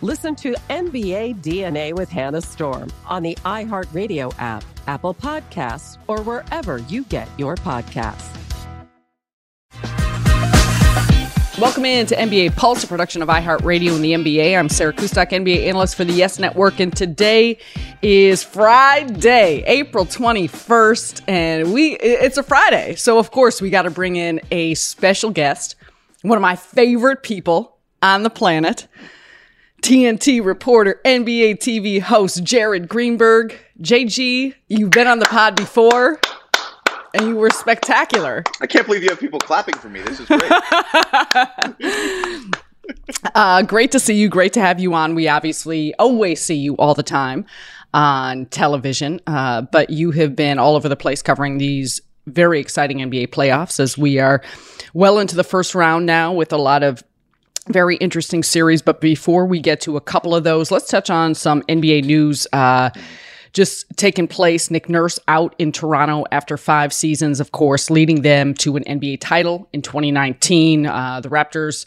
Listen to NBA DNA with Hannah Storm on the iHeartRadio app, Apple Podcasts, or wherever you get your podcasts. Welcome in to NBA Pulse, a production of iHeartRadio and the NBA. I'm Sarah Kustok, NBA analyst for the Yes Network, and today is Friday, April 21st, and we it's a Friday, so of course we got to bring in a special guest, one of my favorite people on the planet. TNT reporter, NBA TV host Jared Greenberg. JG, you've been on the pod before and you were spectacular. I can't believe you have people clapping for me. This is great. uh, great to see you. Great to have you on. We obviously always see you all the time on television, uh, but you have been all over the place covering these very exciting NBA playoffs as we are well into the first round now with a lot of very interesting series. But before we get to a couple of those, let's touch on some NBA news. Uh, just taking place. Nick Nurse out in Toronto after five seasons, of course, leading them to an NBA title in 2019. Uh, the Raptors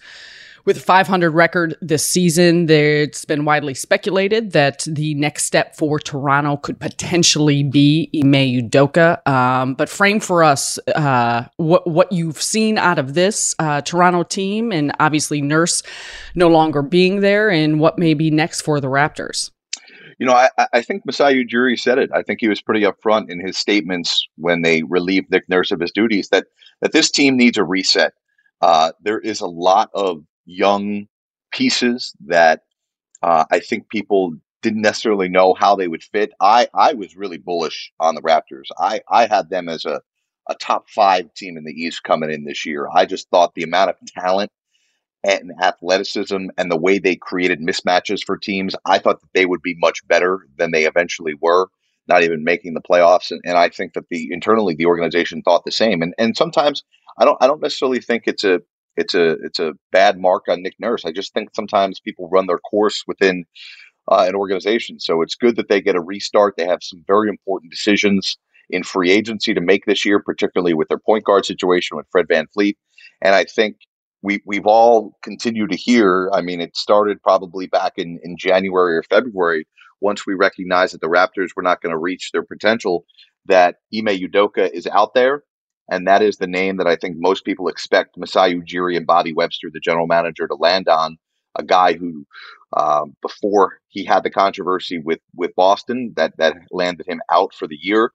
with a 500 record this season, it's been widely speculated that the next step for Toronto could potentially be Ime Udoka. Um, but frame for us uh, what what you've seen out of this uh, Toronto team, and obviously Nurse no longer being there, and what may be next for the Raptors. You know, I, I think Masai Ujiri said it. I think he was pretty upfront in his statements when they relieved Nick Nurse of his duties that that this team needs a reset. Uh, there is a lot of young pieces that uh, I think people didn't necessarily know how they would fit. I, I was really bullish on the Raptors. I, I had them as a, a top five team in the East coming in this year. I just thought the amount of talent and athleticism and the way they created mismatches for teams, I thought that they would be much better than they eventually were, not even making the playoffs. And, and I think that the internally the organization thought the same. And and sometimes I don't I don't necessarily think it's a it's a it's a bad mark on Nick Nurse. I just think sometimes people run their course within uh, an organization. So it's good that they get a restart. They have some very important decisions in free agency to make this year, particularly with their point guard situation with Fred Van VanVleet. And I think we we've all continued to hear. I mean, it started probably back in, in January or February once we recognized that the Raptors were not going to reach their potential. That Ime Udoka is out there and that is the name that I think most people expect Masai Ujiri and Bobby Webster, the general manager, to land on. A guy who, um, before he had the controversy with with Boston, that that landed him out for the year,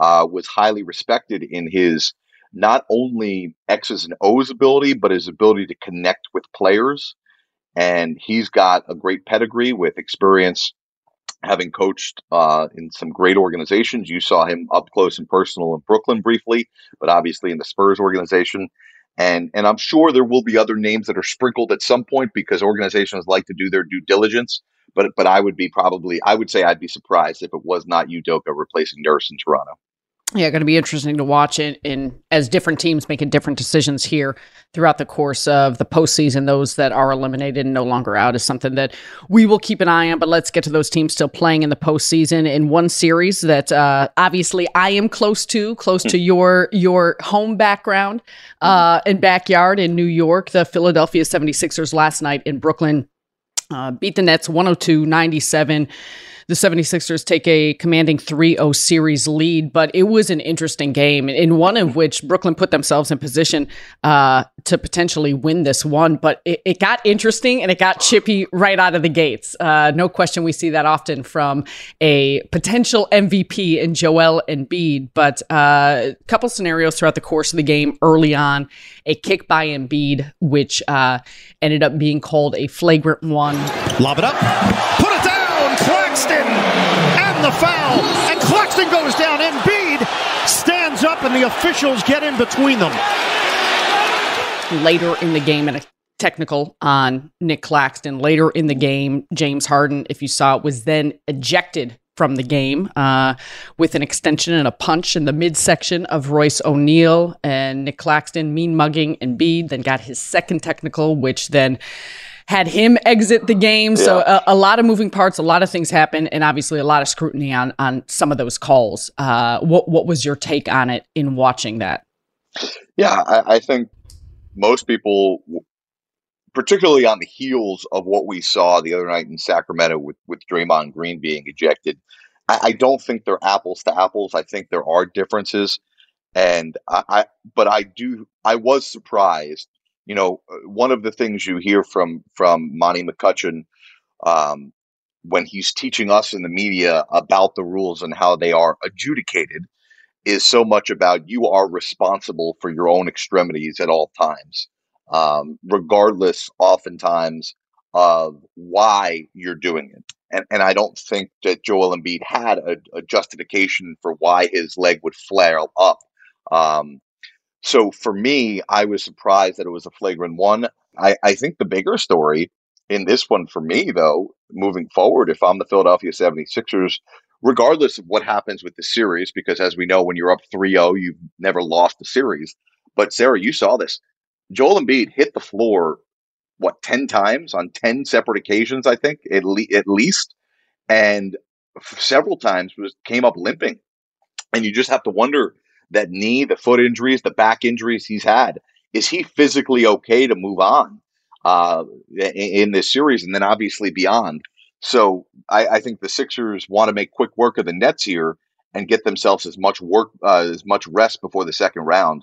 uh, was highly respected in his not only X's and O's ability, but his ability to connect with players. And he's got a great pedigree with experience having coached uh, in some great organizations. You saw him up close and personal in Brooklyn briefly, but obviously in the Spurs organization. And and I'm sure there will be other names that are sprinkled at some point because organizations like to do their due diligence. But but I would be probably I would say I'd be surprised if it was not Udoka replacing Nurse in Toronto yeah, going to be interesting to watch it in as different teams making different decisions here throughout the course of the postseason. Those that are eliminated and no longer out is something that we will keep an eye on. But let's get to those teams still playing in the postseason. In one series that uh, obviously I am close to, close to your your home background uh, and backyard in New York, the Philadelphia 76ers last night in Brooklyn uh, beat the Nets 102 97 the 76ers take a commanding 3-0 series lead, but it was an interesting game in one of which Brooklyn put themselves in position uh, to potentially win this one, but it, it, got interesting and it got chippy right out of the gates. Uh, no question we see that often from a potential MVP in Joel Embiid, but a uh, couple scenarios throughout the course of the game early on, a kick by Embiid, which uh, ended up being called a flagrant one. Lob it up the foul, and Claxton goes down. Embiid stands up, and the officials get in between them. Later in the game, and a technical on Nick Claxton. Later in the game, James Harden, if you saw it, was then ejected from the game uh, with an extension and a punch in the midsection of Royce O'Neale and Nick Claxton mean mugging Embiid. Then got his second technical, which then had him exit the game. Yeah. So a, a, lot of moving parts, a lot of things happen, and obviously a lot of scrutiny on on some of those calls. Uh, what what was your take on it in watching that? Yeah, I, I think most people, particularly on the heels of what we saw the other night in Sacramento with with Draymond Green being ejected, I, I don't think they're apples to apples. I think there are differences, and I, I but I do I was surprised you know, one of the things you hear from from Monty McCutchen um, when he's teaching us in the media about the rules and how they are adjudicated is so much about you are responsible for your own extremities at all times, um, regardless, oftentimes, of why you're doing it. And, and I don't think that Joel Embiid had a, a justification for why his leg would flare up. Um, so for me, I was surprised that it was a flagrant one. I, I think the bigger story in this one for me, though, moving forward, if I'm the Philadelphia 76ers, regardless of what happens with the series, because as we know, when you're up 3 0, you've never lost the series. But Sarah, you saw this. Joel Embiid hit the floor, what, 10 times on 10 separate occasions, I think, at, le- at least. And several times was came up limping. And you just have to wonder that knee, the foot injuries, the back injuries he's had. Is he physically okay to move on uh, in, this series and then obviously beyond? So I, I, think the Sixers want to make quick work of the Nets here and get themselves as much work, uh, as much rest before the second round.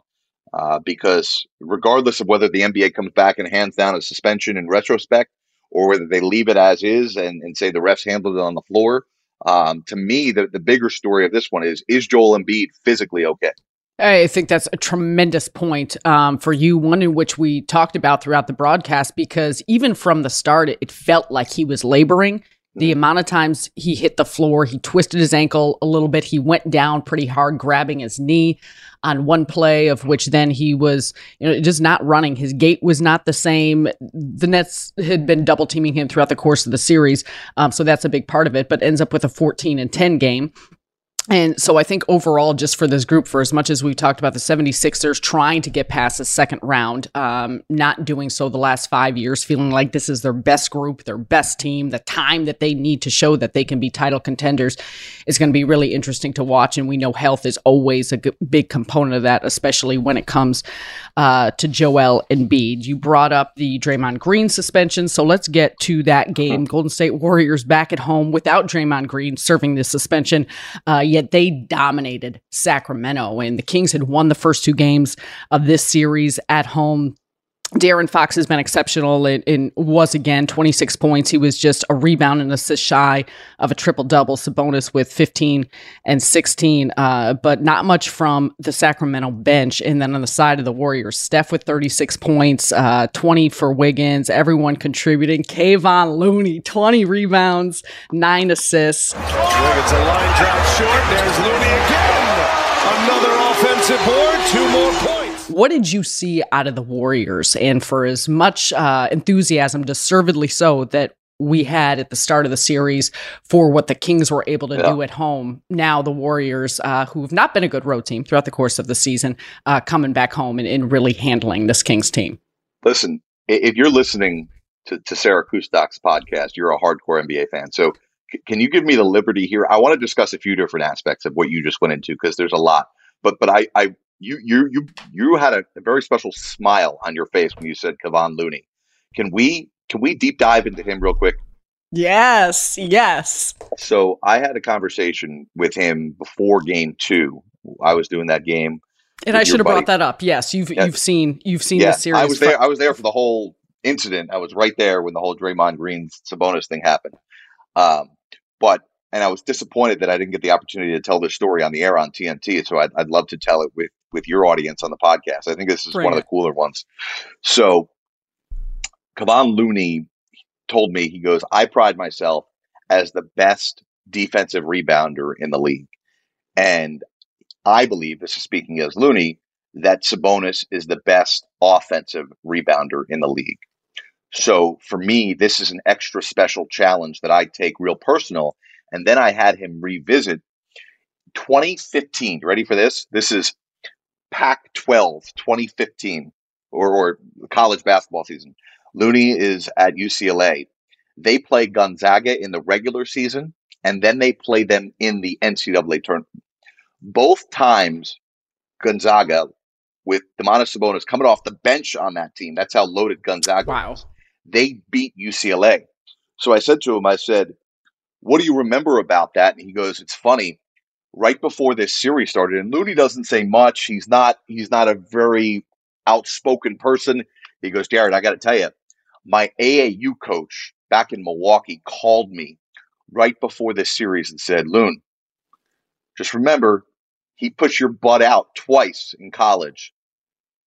Uh, because regardless of whether the NBA comes back and hands down a suspension in retrospect, or whether they leave it as is and, and say the refs handled it on the floor, um, to me, the, the bigger story of this one is is Joel Embiid physically okay? I think that's a tremendous point um, for you, one in which we talked about throughout the broadcast, because even from the start, it felt like he was laboring. The mm. amount of times he hit the floor, he twisted his ankle a little bit, he went down pretty hard, grabbing his knee on one play, of which then he was, you know, just not running. His gait was not the same. The Nets had been double teaming him throughout the course of the series, um, so that's a big part of it. But ends up with a 14 and 10 game. And so I think overall, just for this group, for as much as we've talked about the 76ers trying to get past the second round, um, not doing so the last five years, feeling like this is their best group, their best team, the time that they need to show that they can be title contenders is going to be really interesting to watch. And we know health is always a big component of that, especially when it comes uh, to Joel Embiid. You brought up the Draymond Green suspension. So let's get to that game. Golden State Warriors back at home without Draymond Green serving this suspension. Uh, yet they dominated Sacramento. And the Kings had won the first two games of this series at home. De'Aaron Fox has been exceptional and, was again 26 points. He was just a rebound and assist shy of a triple double. Sabonis with 15 and 16, uh, but not much from the Sacramento bench. And then on the side of the Warriors, Steph with 36 points, uh, 20 for Wiggins, everyone contributing. Kevon Looney, 20 rebounds, nine assists. Wiggins a line drop short. There's Looney again. Another offensive board, two more points. What did you see out of the Warriors? And for as much uh, enthusiasm, deservedly so, that we had at the start of the series for what the Kings were able to yeah. do at home. Now the Warriors, uh, who have not been a good road team throughout the course of the season, uh, coming back home and, and, really handling this Kings team. Listen, if you're listening to, to Sarah Kustok's podcast, you're a hardcore NBA fan. So c- can you give me the liberty here? I want to discuss a few different aspects of what you just went into because there's a lot. But but I, I you you you you had a, a, very special smile on your face when you said Kevon Looney. Can we can we deep dive into him real quick? Yes, yes. So I had a conversation with him before game two. I was doing that game. And I should have brought that up. Yes, you've yeah. you've seen you've seen yeah, the series. I was there. I was there for the whole incident. I was right there when the whole Draymond Green Sabonis thing happened. Um, but and I was disappointed that I didn't get the opportunity to tell this story on the air on TNT. So I'd, I'd love to tell it with with your audience on the podcast. I think this is Bring one of the cooler ones. So, Kevon Looney told me he goes, "I pride myself as the best defensive rebounder in the league, and I believe this is speaking as Looney that Sabonis is the best offensive rebounder in the league." So for me, this is an extra special challenge that I take real personal. And then I had him revisit 2015. Ready for this? This is Pac 12 2015 or, or college basketball season. Looney is at UCLA. They play Gonzaga in the regular season, and then they play them in the NCAA tournament. Both times, Gonzaga, with Domantas Sabonis coming off the bench on that team, that's how loaded Gonzaga wow. was. They beat UCLA. So I said to him, I said, What do you remember about that? And he goes, It's funny right before this series started. And Looney doesn't say much. He's not he's not a very outspoken person. He goes, Jared, I got to tell you, my AAU coach back in Milwaukee called me right before this series and said, Loon, just remember, he put your butt out twice in college.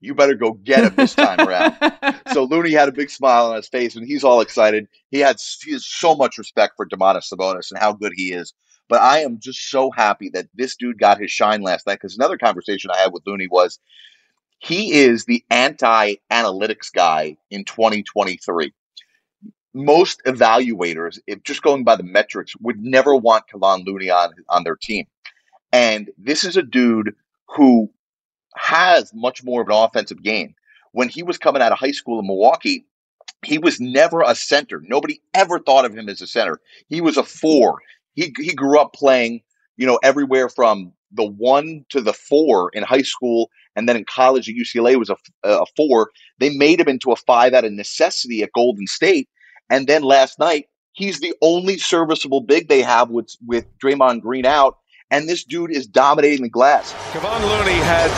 You better go get him this time around. so Looney had a big smile on his face and he's all excited. He had he has so much respect for Domantas Sabonis and how good he is. But I am just so happy that this dude got his shine last night because another conversation I had with Looney was he is the anti analytics guy in 2023. Most evaluators, if just going by the metrics, would never want Kevon Looney on, on their team. And this is a dude who has much more of an offensive game. When he was coming out of high school in Milwaukee, he was never a center. Nobody ever thought of him as a center. He was a four he he grew up playing, you know, everywhere from the one to the four in high school, and then in college at UCLA was a, a four. They made him into a five out of necessity at Golden State, and then last night he's the only serviceable big they have with with Draymond Green out, and this dude is dominating the glass. Kevon Looney had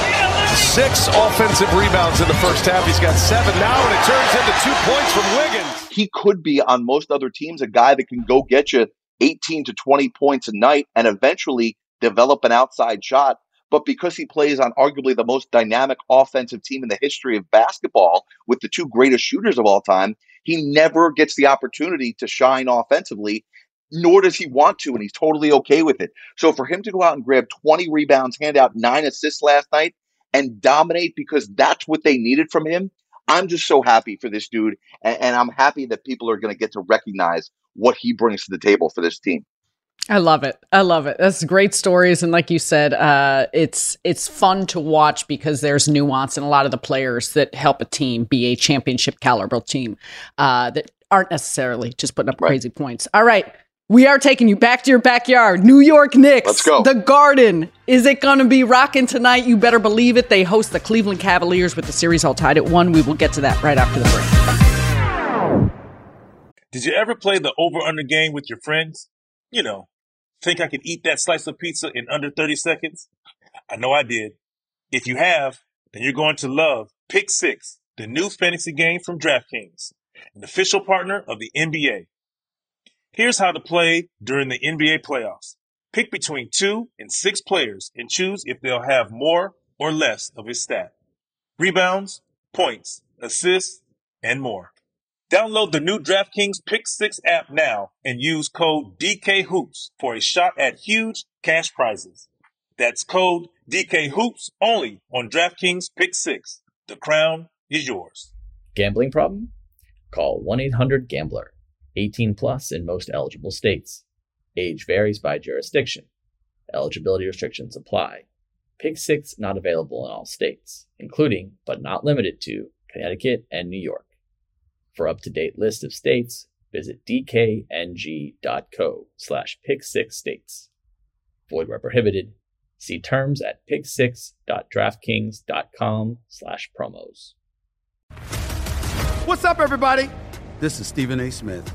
six offensive rebounds in the first half. He's got seven now, and it turns into two points from Wiggins. He could be on most other teams a guy that can go get you 18 to 20 points a night and eventually develop an outside shot. But because he plays on arguably the most dynamic offensive team in the history of basketball with the two greatest shooters of all time, he never gets the opportunity to shine offensively, nor does he want to, and he's totally okay with it. So for him to go out and grab 20 rebounds, hand out nine assists last night, and dominate because that's what they needed from him, I'm just so happy for this dude. And, and I'm happy that people are going to get to recognize what he brings to the table for this team. I love it. I love it. That's great stories, and like you said, uh, it's it's fun to watch because there's nuance in a lot of the players that help a team be a championship caliber team uh, that aren't necessarily just putting up right. crazy points. All right, we are taking you back to your backyard, New York Knicks. Let's go. The Garden. Is it going to be rocking tonight? You better believe it. They host the Cleveland Cavaliers with the series all tied at one. We will get to that right after the break. Did you ever play the over under game with your friends? You know, think I could eat that slice of pizza in under 30 seconds? I know I did. If you have, then you're going to love Pick Six the new fantasy game from DraftKings, an official partner of the NBA. Here's how to play during the NBA playoffs. Pick between two and six players and choose if they'll have more or less of his stat. Rebounds, points, assists, and more. Download the new DraftKings Pick 6 app now and use code DKHOOPS for a shot at huge cash prizes. That's code DKHOOPS only on DraftKings Pick 6. The crown is yours. Gambling problem? Call 1 800 Gambler. 18 plus in most eligible states. Age varies by jurisdiction. Eligibility restrictions apply. Pick 6 not available in all states, including, but not limited to, Connecticut and New York. For up-to-date list of states, visit dkng.co slash pick6states. Void where prohibited. See terms at pick6.draftkings.com slash promos. What's up, everybody? This is Stephen A. Smith.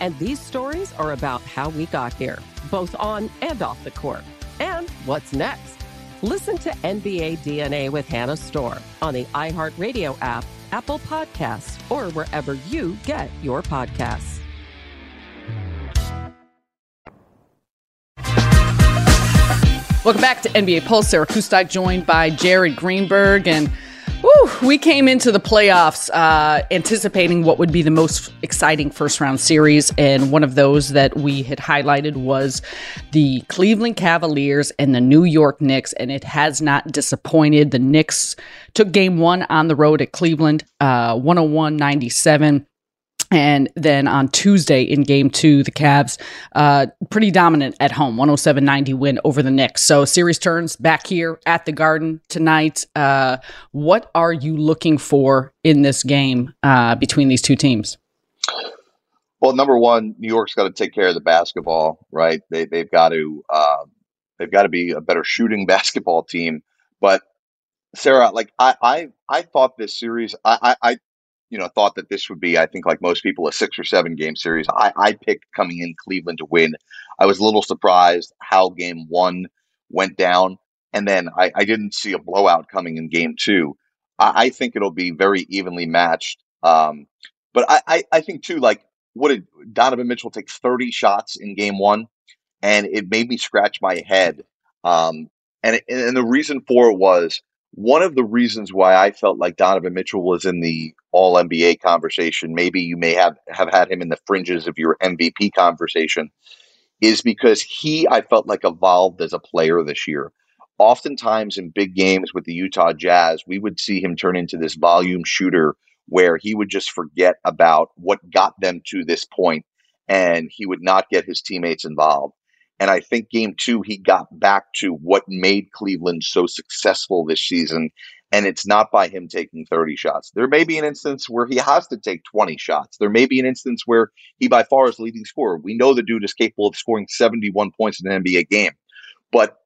And these stories are about how we got here, both on and off the court. And what's next? Listen to NBA DNA with Hannah Storm on the iHeartRadio app, Apple Podcasts, or wherever you get your podcasts. Welcome back to NBA Pulse. Sarah Kustok joined by Jared Greenberg. And whew, we came into the playoffs uh, anticipating what would be the most exciting first round series. And one of those that we had highlighted was the Cleveland Cavaliers and the New York Knicks. And it has not disappointed. The Knicks took game one on the road at Cleveland, uh, 101 97. And then on Tuesday in game two, the Cavs, uh, pretty dominant at home, 107 90 win over the Knicks. So series turns back here at the Garden tonight. Uh, what are you looking for in this game uh, between these two teams? Well, number one, New York's got to take care of the basketball, right? They, they've got to uh, they've got to be a better shooting basketball team. But Sarah, like I I, I thought this series, I, I you know, thought that this would be, I think, like most people, a six or seven game series. I, I picked coming in Cleveland to win. I was a little surprised how game one went down. And then I, I didn't see a blowout coming in game two. I, I think it'll be very evenly matched. Um, but I, I, think, too, like, what did Donovan Mitchell take 30 shots in game one? And it made me scratch my head. Um, and, and the reason for it was one of the reasons why I felt like Donovan Mitchell was in the all NBA conversation, maybe you may have, have had him in the fringes of your MVP conversation, is because he, I felt like, evolved as a player this year. Oftentimes in big games with the Utah Jazz, we would see him turn into this volume shooter where he would just forget about what got them to this point and he would not get his teammates involved. And I think game two, he got back to what made Cleveland so successful this season. and it's not by him taking 30 shots. There may be an instance where he has to take 20 shots. There may be an instance where he by far is leading scorer. We know the dude is capable of scoring 71 points in an NBA game. But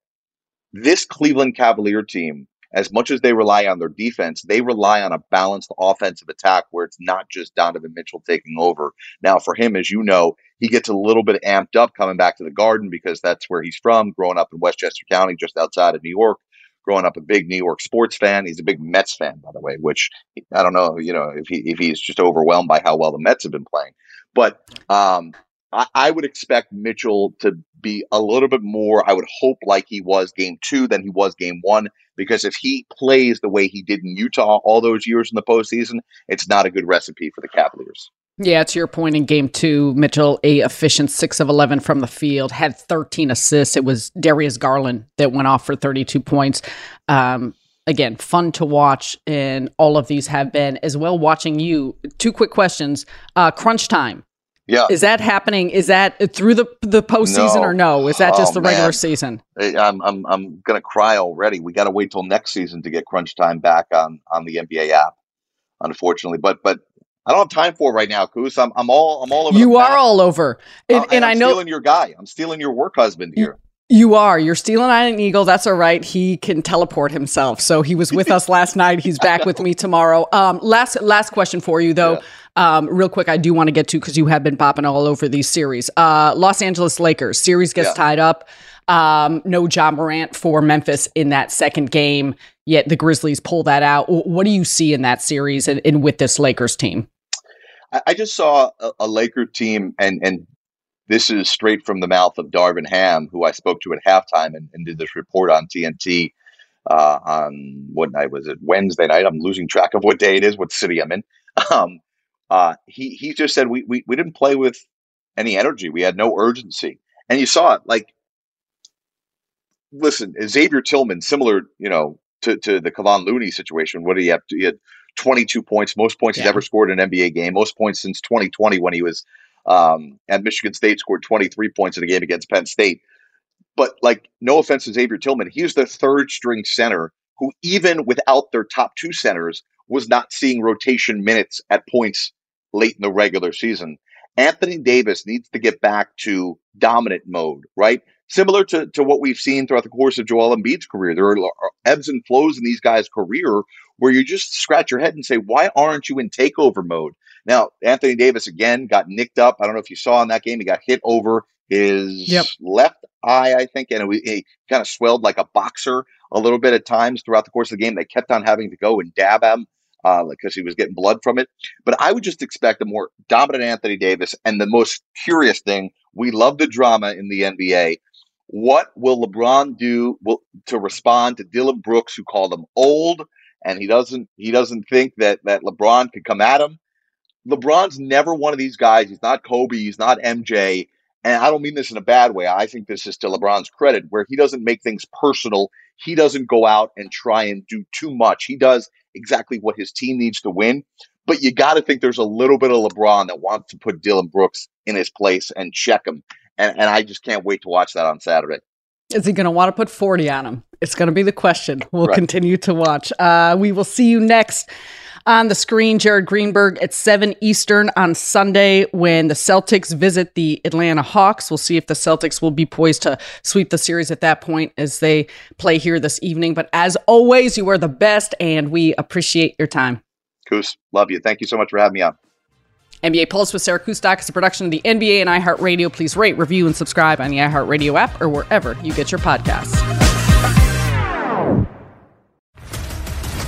this Cleveland Cavalier team, as much as they rely on their defense, they rely on a balanced offensive attack where it's not just Donovan Mitchell taking over. Now, for him, as you know, he gets a little bit amped up coming back to the Garden because that's where he's from, growing up in Westchester County, just outside of New York growing up a big New York sports fan. He's a big Mets fan, by the way, which I don't know, you know, if he if he's just overwhelmed by how well the Mets have been playing. But um, I, I, would expect Mitchell to be a little bit more. I would hope like he was game two than he was game one, because if he plays the way he did in Utah all those years in the postseason, it's not a good recipe for the Cavaliers. Yeah, to your point in game two, Mitchell, a efficient six of 11 from the field, had 13 assists. It was Darius Garland that went off for 32 points. Um, again, fun to watch, and all of these have been as well. Watching you, two quick questions. Uh, crunch time. Yeah. Is that happening? Is that through the the postseason no. or no? Is that oh, just the regular man. season? I'm I'm I'm gonna cry already. We got to wait till next season to get crunch time back on on the NBA app. Unfortunately, but but I don't have time for it right now, Coos. I'm, I'm all I'm all over. You are all over, and, uh, and, and I know stealing your guy. I'm stealing your work husband here. You are. You're stealing Iron Eagle. That's all right. He can teleport himself. So he was with us last night. He's back with me tomorrow. Um, last last question for you though. Yeah. Um, real quick, I do want to get to because you have been popping all over these series. Uh, Los Angeles Lakers series gets yeah. tied up. Um, no Ja Morant for Memphis in that second game. Yet the Grizzlies pull that out. What do you see in that series and, and with this Lakers team? I just saw a, a Laker team, and and this is straight from the mouth of Darvin Ham, who I spoke to at halftime and, and did this report on TNT uh, on what night was it? Wednesday night. I'm losing track of what day it is, what city I'm in. Um, uh, he he just said we, we we didn't play with any energy. We had no urgency, and you saw it. Like, listen, Xavier Tillman, similar, you know, to to the Kevon Looney situation. What do you have? To, he had 22 points, most points yeah. he's ever scored in an NBA game, most points since 2020 when he was um, at Michigan State, scored 23 points in a game against Penn State. But like, no offense to Xavier Tillman, he's the third string center who, even without their top two centers, was not seeing rotation minutes at points late in the regular season. Anthony Davis needs to get back to dominant mode, right? Similar to, to what we've seen throughout the course of Joel Embiid's career. There are ebbs and flows in these guys' career where you just scratch your head and say, why aren't you in takeover mode? Now, Anthony Davis again got nicked up. I don't know if you saw in that game, he got hit over his yep. left eye, I think, and it kind of swelled like a boxer a little bit at times throughout the course of the game. They kept on having to go and dab him uh, because he was getting blood from it. But I would just expect a more dominant Anthony Davis. And the most curious thing, we love the drama in the NBA. What will LeBron do will, to respond to Dillon Brooks, who called him old, and he doesn't he doesn't think that that LeBron could come at him? LeBron's never one of these guys. He's not Kobe. He's not MJ. And I don't mean this in a bad way. I think this is to LeBron's credit, where he doesn't make things personal. He doesn't go out and try and do too much. He does exactly what his team needs to win. But you got to think there's a little bit of LeBron that wants to put Dillon Brooks in his place and check him. And, and I just can't wait to watch that on Saturday. Is he going to want to put 40 on him? It's going to be the question. We'll right. continue to watch. Uh, we will see you next on the screen. Jared Greenberg at 7 Eastern on Sunday when the Celtics visit the Atlanta Hawks. We'll see if the Celtics will be poised to sweep the series at that point as they play here this evening. But as always, you are the best, and we appreciate your time. Coos, love you. Thank you so much for having me on. NBA Pulse with Sarah Kustok is a production of the NBA and iHeartRadio. Please rate, review, and subscribe on the iHeartRadio app or wherever you get your podcasts.